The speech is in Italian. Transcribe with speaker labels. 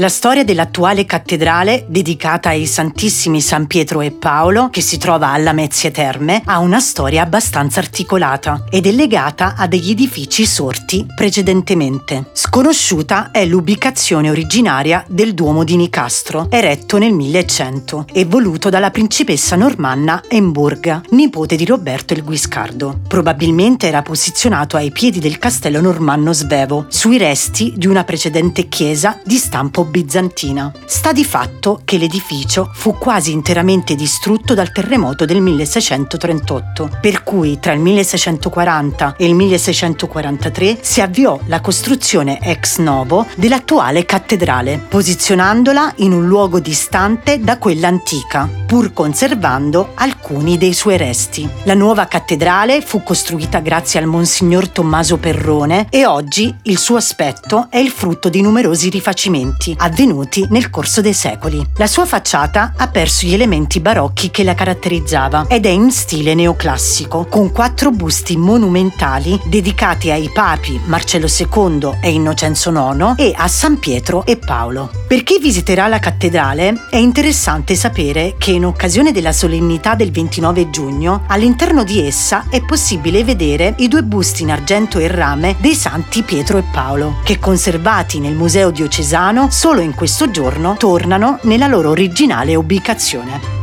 Speaker 1: La storia dell'attuale cattedrale, dedicata ai Santissimi San Pietro e Paolo, che si trova alla Mezie Terme, ha una storia abbastanza articolata ed è legata a degli edifici sorti precedentemente. Sconosciuta è l'ubicazione originaria del Duomo di Nicastro, eretto nel 1100 e voluto dalla principessa normanna Emburga, nipote di Roberto il Guiscardo. Probabilmente era posizionato ai piedi del castello normanno Svevo, sui resti di una precedente chiesa di stampo bizantina. Sta di fatto che l'edificio fu quasi interamente distrutto dal terremoto del 1638, per cui tra il 1640 e il 1643 si avviò la costruzione ex novo dell'attuale cattedrale, posizionandola in un luogo distante da quella antica, pur conservando alcuni dei suoi resti. La nuova cattedrale fu costruita grazie al Monsignor Tommaso Perrone e oggi il suo aspetto è il frutto di numerosi rifacimenti avvenuti nel corso dei secoli. La sua facciata ha perso gli elementi barocchi che la caratterizzava ed è in stile neoclassico, con quattro busti monumentali dedicati ai papi Marcello II e Innocenzo IX e a San Pietro e Paolo. Per chi visiterà la cattedrale è interessante sapere che in occasione della solennità del 29 giugno, all'interno di essa è possibile vedere i due busti in argento e rame dei santi Pietro e Paolo, che conservati nel Museo diocesano solo in questo giorno tornano nella loro originale ubicazione.